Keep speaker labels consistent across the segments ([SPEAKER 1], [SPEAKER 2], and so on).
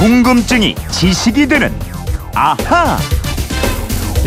[SPEAKER 1] 궁금증이 지식이 되는 아하.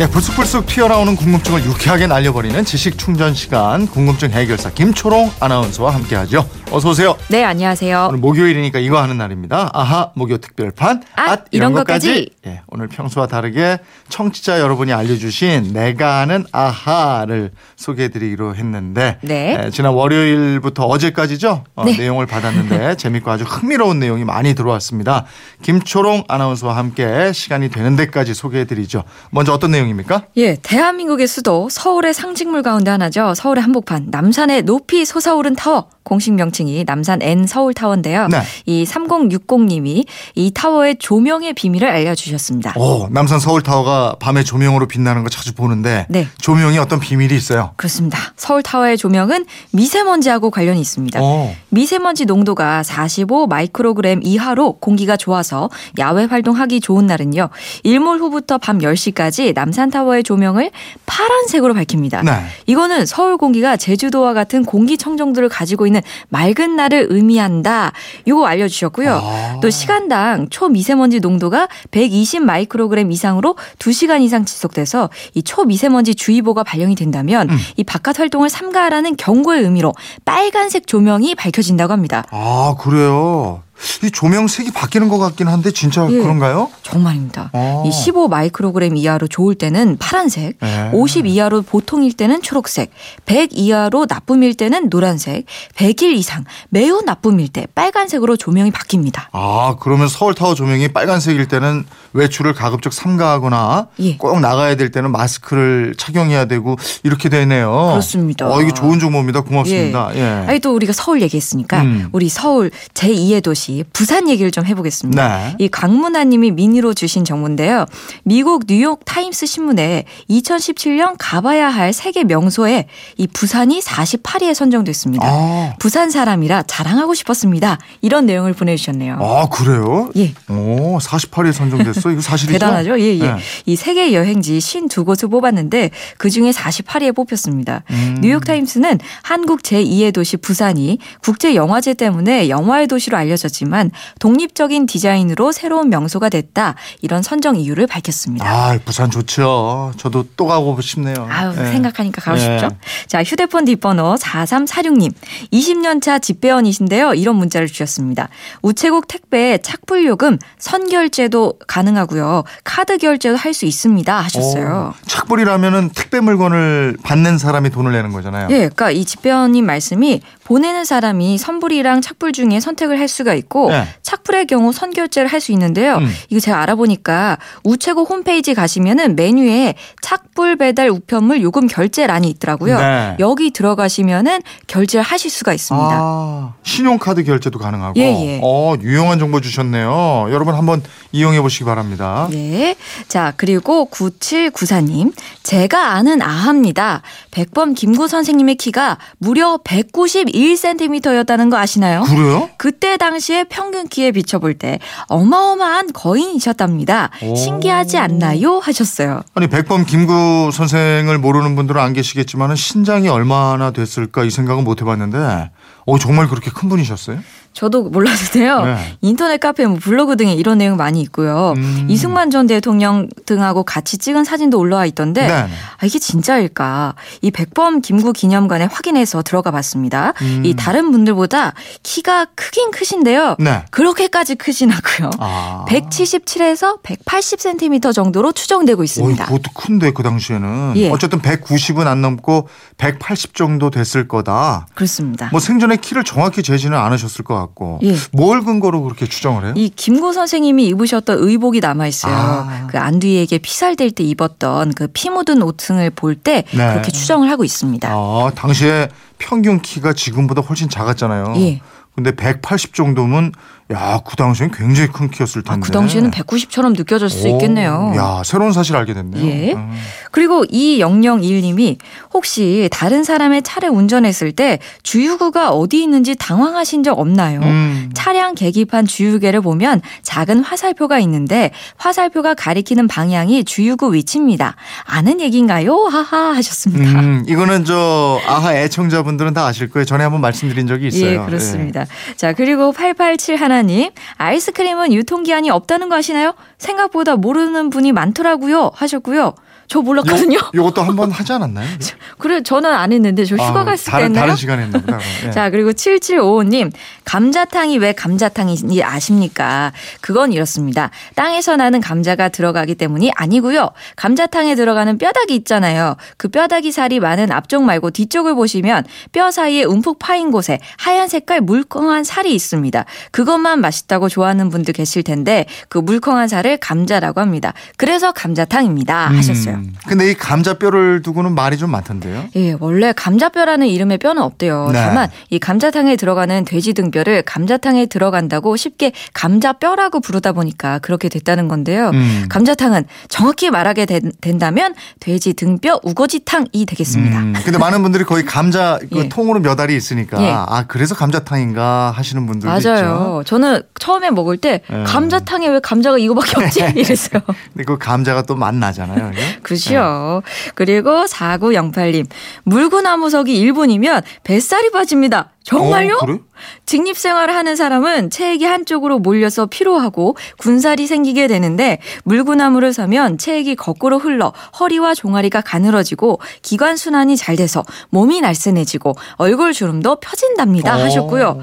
[SPEAKER 2] 예, 불쑥불쑥 튀어나오는 궁금증을 유쾌하게 날려버리는 지식 충전 시간 궁금증 해결사 김초롱 아나운서와 함께하죠. 어서 오세요.
[SPEAKER 3] 네, 안녕하세요.
[SPEAKER 2] 오늘 목요일이니까 이거 하는 날입니다. 아하 목요 특별판
[SPEAKER 3] 앗, 이런 것까지.
[SPEAKER 2] 예, 오늘 평소와 다르게 청취자 여러분이 알려주신 내가 아는 아하를 소개해드리기로 했는데
[SPEAKER 3] 네.
[SPEAKER 2] 예, 지난 월요일부터 어제까지죠 어,
[SPEAKER 3] 네.
[SPEAKER 2] 내용을 받았는데 재밌고 아주 흥미로운 내용이 많이 들어왔습니다. 김초롱 아나운서와 함께 시간이 되는 데까지 소개해드리죠. 먼저 어떤 내용 입니까?
[SPEAKER 3] 예, 대한민국의 수도 서울의 상징물 가운데 하나죠. 서울의 한복판 남산에 높이 솟아오른 타워. 공식 명칭이 남산 N 서울 타워인데요.
[SPEAKER 2] 네.
[SPEAKER 3] 이 3060님이 이 타워의 조명의 비밀을 알려주셨습니다.
[SPEAKER 2] 오, 남산 서울 타워가 밤에 조명으로 빛나는 거 자주 보는데
[SPEAKER 3] 네.
[SPEAKER 2] 조명이 어떤 비밀이 있어요?
[SPEAKER 3] 그렇습니다. 서울 타워의 조명은 미세먼지하고 관련이 있습니다.
[SPEAKER 2] 오.
[SPEAKER 3] 미세먼지 농도가 45 마이크로그램 이하로 공기가 좋아서 야외 활동하기 좋은 날은요. 일몰 후부터 밤 10시까지 남산 타워의 조명을 파란색으로 밝힙니다.
[SPEAKER 2] 네.
[SPEAKER 3] 이거는 서울 공기가 제주도와 같은 공기청정도를 가지고 있는 맑은 날을 의미한다. 이거 알려주셨고요.
[SPEAKER 2] 아.
[SPEAKER 3] 또 시간당 초미세먼지 농도가 120 마이크로그램 이상으로 2시간 이상 지속돼서 이 초미세먼지 주의보가 발령이 된다면
[SPEAKER 2] 음.
[SPEAKER 3] 이 바깥 활동을 삼가하라는 경고의 의미로 빨간색 조명이 밝혀진다고 합니다.
[SPEAKER 2] 아, 그래요. 이 조명 색이 바뀌는 것 같긴 한데 진짜
[SPEAKER 3] 예.
[SPEAKER 2] 그런가요?
[SPEAKER 3] 정말입니다.
[SPEAKER 2] 어.
[SPEAKER 3] 이15 마이크로그램 이하로 좋을 때는 파란색,
[SPEAKER 2] 네.
[SPEAKER 3] 50 이하로 보통일 때는 초록색, 100 이하로 나쁨일 때는 노란색, 100일 이상 매우 나쁨일 때 빨간색으로 조명이 바뀝니다.
[SPEAKER 2] 아, 그러면 서울 타워 조명이 빨간색일 때는 외출을 가급적 삼가하거나
[SPEAKER 3] 예.
[SPEAKER 2] 꼭 나가야 될 때는 마스크를 착용해야 되고 이렇게 되네요.
[SPEAKER 3] 그렇습니다.
[SPEAKER 2] 어, 이게 좋은 정보입니다. 고맙습니다. 예.
[SPEAKER 3] 아니 또 우리가 서울 얘기했으니까
[SPEAKER 2] 음.
[SPEAKER 3] 우리 서울 제2의 도시 부산 얘기를 좀 해보겠습니다.
[SPEAKER 2] 네.
[SPEAKER 3] 이 강문아님이 미니로 주신 정보인데요. 미국 뉴욕 타임스 신문에 2017년 가봐야 할 세계 명소에 이 부산이 48위에 선정됐습니다.
[SPEAKER 2] 아,
[SPEAKER 3] 부산 사람이라 자랑하고 싶었습니다. 이런 내용을 보내주셨네요.
[SPEAKER 2] 아, 그래요?
[SPEAKER 3] 예.
[SPEAKER 2] 오, 48에 선정됐어? 이거 사실이죠?
[SPEAKER 3] 대단하죠? 예, 예.
[SPEAKER 2] 네.
[SPEAKER 3] 이 세계 여행지 52 곳을 뽑았는데 그 중에 48위에 뽑혔습니다.
[SPEAKER 2] 음.
[SPEAKER 3] 뉴욕 타임스는 한국 제2의 도시 부산이 국제 영화제 때문에 영화의 도시로 알려졌 지만 독립적인 디자인으로 새로운 명소가 됐다. 이런 선정 이유를 밝혔습니다.
[SPEAKER 2] 아, 부산 좋죠. 저도 또 가고 싶네요.
[SPEAKER 3] 아유,
[SPEAKER 2] 예.
[SPEAKER 3] 생각하니까 가고
[SPEAKER 2] 예.
[SPEAKER 3] 싶죠? 자, 휴대폰 뒷번호 4346님. 20년 차 집배원이신데요. 이런 문자를 주셨습니다. 우체국 택배 착불 요금 선결제도 가능하고요. 카드 결제도 할 수 있습니다. 하셨어요.
[SPEAKER 2] 오, 착불이라면은 택배 물건을 받는 사람이 돈을 내는 거잖아요.
[SPEAKER 3] 예, 그러니까 이 집배원님 말씀이 보내는 사람이 선불이랑 착불 중에 선택을 할 수가 있고
[SPEAKER 2] 네.
[SPEAKER 3] 착불의 경우 선결제를 할 수 있는데요.
[SPEAKER 2] 음.
[SPEAKER 3] 이거 제가 알아보니까 우체국 홈페이지 가시면은 메뉴에 착불 배달 우편물 요금 결제란이 있더라고요.
[SPEAKER 2] 네.
[SPEAKER 3] 여기 들어가시면은 결제를 하실 수가 있습니다.
[SPEAKER 2] 아, 신용카드 결제도 가능하고.
[SPEAKER 3] 예, 예.
[SPEAKER 2] 어, 유용한 정보 주셨네요. 여러분 한번 이용해 보시기 바랍니다.
[SPEAKER 3] 네. 자, 그리고 9794님. 제가 아는 아합니다. 백범 김구 선생님의 키가 무려 191cm였다는 거 아시나요?
[SPEAKER 2] 그래요?
[SPEAKER 3] 그때 당시에 평균 키에 비춰볼 때 어마어마한 거인이셨답니다.
[SPEAKER 2] 오.
[SPEAKER 3] 신기하지 않나요? 하셨어요.
[SPEAKER 2] 아니 백범 김구 선생을 모르는 분들은 안 계시겠지만 신장이 얼마나 됐을까 이 생각은 못 해봤는데 어 정말 그렇게 큰 분이셨어요?
[SPEAKER 3] 저도 몰랐는데요.
[SPEAKER 2] 네.
[SPEAKER 3] 인터넷 카페, 뭐 블로그 등에 이런 내용 많이 있고요.
[SPEAKER 2] 음.
[SPEAKER 3] 이승만 전 대통령 등하고 같이 찍은 사진도 올라와 있던데
[SPEAKER 2] 네.
[SPEAKER 3] 아, 이게 진짜일까? 이 백범 김구 기념관에 확인해서 들어가 봤습니다.
[SPEAKER 2] 음.
[SPEAKER 3] 이 다른 분들보다 키가 크긴 크신데요.
[SPEAKER 2] 네.
[SPEAKER 3] 그렇게까지 크진 않고요.
[SPEAKER 2] 아.
[SPEAKER 3] 177에서 180cm 정도로 추정되고 있습니다.
[SPEAKER 2] 그것도 큰데 그 당시에는
[SPEAKER 3] 예.
[SPEAKER 2] 어쨌든 190은 안 넘고 180 정도 됐을 거다.
[SPEAKER 3] 그렇습니다.
[SPEAKER 2] 뭐 생전에 키를 정확히 재지는 않으셨을 것 같고
[SPEAKER 3] 예.
[SPEAKER 2] 뭘 근거로 그렇게 추정을 해요?
[SPEAKER 3] 이 김구 선생님이 입으셨던 의복이 남아 있어요.
[SPEAKER 2] 아.
[SPEAKER 3] 그 안뒤에게 피살될 때 입었던 그 피 묻은 옷등을 볼때
[SPEAKER 2] 네.
[SPEAKER 3] 그렇게 추정을 하고 있습니다.
[SPEAKER 2] 아, 당시에 평균 키가 지금보다 훨씬 작았잖아요.
[SPEAKER 3] 예.
[SPEAKER 2] 근데 180 정도면 야, 그 당시엔 굉장히 큰 키였을
[SPEAKER 3] 아,
[SPEAKER 2] 텐데.
[SPEAKER 3] 그 당시에는 190처럼 느껴질 수
[SPEAKER 2] 오,
[SPEAKER 3] 있겠네요.
[SPEAKER 2] 야, 새로운 사실 알게 됐네요.
[SPEAKER 3] 예.
[SPEAKER 2] 음.
[SPEAKER 3] 그리고 이영영일님이 혹시 다른 사람의 차를 운전했을 때 주유구가 어디 있는지 당황하신 적 없나요?
[SPEAKER 2] 음.
[SPEAKER 3] 차량 계기판 주유계를 보면 작은 화살표가 있는데 화살표가 가리키는 방향이 주유구 위치입니다. 아는 얘기인가요? 하하 하셨습니다.
[SPEAKER 2] 음, 이거는 저 아하 애청자 청취자분들은 다 아실 거예요. 전에 한번 말씀드린 적이 있어요.
[SPEAKER 3] 예, 그렇습니다. 자, 그리고 887 하나 님, 아이스크림은 유통기한이 없다는 거 아시나요? 생각보다 모르는 분이 많더라고요. 하셨고요. 저 몰랐거든요.
[SPEAKER 2] 요, 요 것도 한 번 하지 않았나요?
[SPEAKER 3] 그래, 저는 안 했는데, 저 휴가
[SPEAKER 2] 아,
[SPEAKER 3] 갔을 때
[SPEAKER 2] 다른,
[SPEAKER 3] 했나요?
[SPEAKER 2] 다른 시간에 했나 보다. 예.
[SPEAKER 3] 자, 그리고 7755님, 감자탕이 왜 감자탕인지 아십니까? 그건 이렇습니다. 땅에서 나는 감자가 들어가기 때문이 아니고요. 감자탕에 들어가는 뼈다귀 있잖아요. 그 뼈다귀 살이 많은 앞쪽 말고 뒤쪽을 보시면 뼈 사이에 움푹 파인 곳에 하얀 색깔 물컹한 살이 있습니다. 그것만 맛있다고 좋아하는 분들 계실 텐데 그 물컹한 살을 감자라고 합니다. 그래서 감자탕입니다. 하셨어요.
[SPEAKER 2] 음, 근데 이 감자뼈를 두고는 말이 좀 많던데요.
[SPEAKER 3] 예, 원래 감자뼈라는 이름의 뼈는 없대요.
[SPEAKER 2] 네.
[SPEAKER 3] 다만 이 감자탕에 들어가는 돼지 등뼈를 감자탕에 들어간다고 쉽게 감자뼈라고 부르다 보니까 그렇게 됐다는 건데요.
[SPEAKER 2] 음.
[SPEAKER 3] 감자탕은 정확히 말하게 된, 된다면 돼지 등뼈 우거지탕이 되겠습니다.
[SPEAKER 2] 음, 근데 많은 분들이 거의 감자 그
[SPEAKER 3] 예.
[SPEAKER 2] 통으로 몇 알이 있으니까
[SPEAKER 3] 예.
[SPEAKER 2] 아 그래서 감자탕인가 하시는 분들도
[SPEAKER 3] 맞아요. 저는 처음에 먹을 때
[SPEAKER 2] 예.
[SPEAKER 3] 감자탕에 왜 감자가 이거밖에 없지? 이랬어요.
[SPEAKER 2] 있죠. 근데 그 감자가 또 맛 나잖아요. 이게?
[SPEAKER 3] 그죠. 그리고 4908님. 물구나무서기 1분이면 뱃살이 빠집니다. 정말요?
[SPEAKER 2] 어, 그래?
[SPEAKER 3] 직립 생활을 하는 사람은 체액이 한쪽으로 몰려서 피로하고 군살이 생기게 되는데 물구나무를 서면 체액이 거꾸로 흘러 허리와 종아리가 가늘어지고 기관 순환이 잘 돼서 몸이 날씬해지고 얼굴 주름도 펴진답니다
[SPEAKER 2] 어.
[SPEAKER 3] 하셨고요.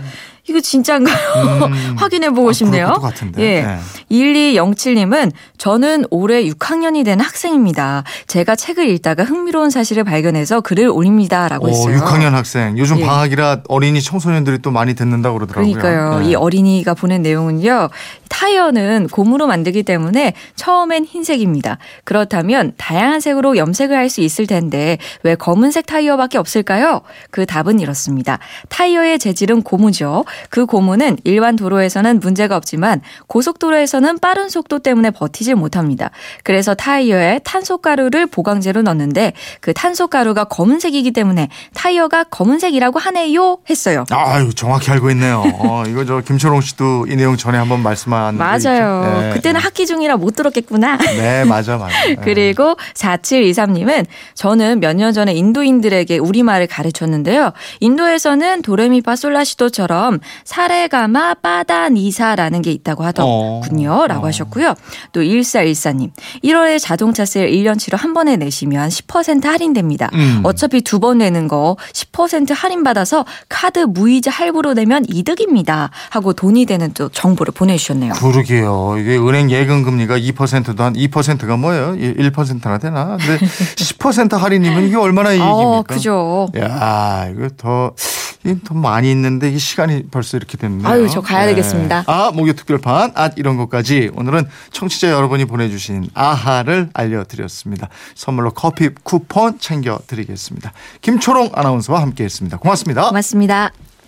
[SPEAKER 3] 이거 진짜인가요?
[SPEAKER 2] 음.
[SPEAKER 3] 확인해 보고
[SPEAKER 2] 아,
[SPEAKER 3] 싶네요.
[SPEAKER 2] 같은데.
[SPEAKER 3] 예.
[SPEAKER 2] 네.
[SPEAKER 3] 1207님은 저는 올해 6학년이 된 학생입니다. 제가 책을 읽다가 흥미로운 사실을 발견해서 글을 올립니다라고
[SPEAKER 2] 오,
[SPEAKER 3] 했어요.
[SPEAKER 2] 6학년 학생. 요즘
[SPEAKER 3] 예.
[SPEAKER 2] 방학이라 어린이 청소년들이 또 많이 듣는다고 그러더라고요.
[SPEAKER 3] 그러니까요.
[SPEAKER 2] 네.
[SPEAKER 3] 이 어린이가 보낸 내용은요. 타이어는 고무로 만들기 때문에 처음엔 흰색입니다. 그렇다면 다양한 색으로 염색을 할 수 있을 텐데 왜 검은색 타이어밖에 없을까요? 그 답은 이렇습니다. 타이어의 재질은 고무죠. 그 고무는 일반 도로에서는 문제가 없지만 고속도로에서는 빠른 속도 때문에 버티질 못합니다. 그래서 타이어에 탄소가루를 보강제로 넣는데 그 탄소가루가 검은색이기 때문에 타이어가 검은색이라고 하네요 했어요.
[SPEAKER 2] 아유 정확히 알고 있네요. 어, 이거 저 김철홍 씨도 이 내용 전에 한번 말씀한 거
[SPEAKER 3] 맞아요.
[SPEAKER 2] 네.
[SPEAKER 3] 그때는 학기 중이라 못 들었겠구나.
[SPEAKER 2] 네 맞아 맞아. 네.
[SPEAKER 3] 그리고 4723님은 저는 몇 년 전에 인도인들에게 우리말을 가르쳤는데요. 인도에서는 도레미파솔라시도처럼 사레가마 빠다니사라는 게 있다고 하더군요.
[SPEAKER 2] 어.
[SPEAKER 3] 라고
[SPEAKER 2] 어.
[SPEAKER 3] 하셨고요. 또 1414님. 1월에 자동차 세일 1년치로 한 번에 내시면 10% 할인됩니다.
[SPEAKER 2] 음.
[SPEAKER 3] 어차피 두 번 내는 거 10% 할인받아서 카드 무이자 할부로 내면 이득입니다. 하고 돈이 되는 또 정보를 보내주셨네요.
[SPEAKER 2] 그러게요. 이게 은행 예금 금리가 2%도 한 2%가 뭐예요? 1%나 되나? 근데 10% 할인이면 이게 얼마나 이익입니까?
[SPEAKER 3] 어, 그죠.
[SPEAKER 2] 야, 이거 더, 이더 많이 있는데 이 시간이 벌써 이렇게 됐네요.
[SPEAKER 3] 아유, 저 가야 되겠습니다.
[SPEAKER 2] 아, 목요 특별판, 아, 이런 것까지 오늘은 청취자 여러분이 보내주신 아하를 알려드렸습니다. 선물로 커피 쿠폰 챙겨드리겠습니다. 김초롱 아나운서와 함께 했습니다. 고맙습니다.
[SPEAKER 3] 고맙습니다.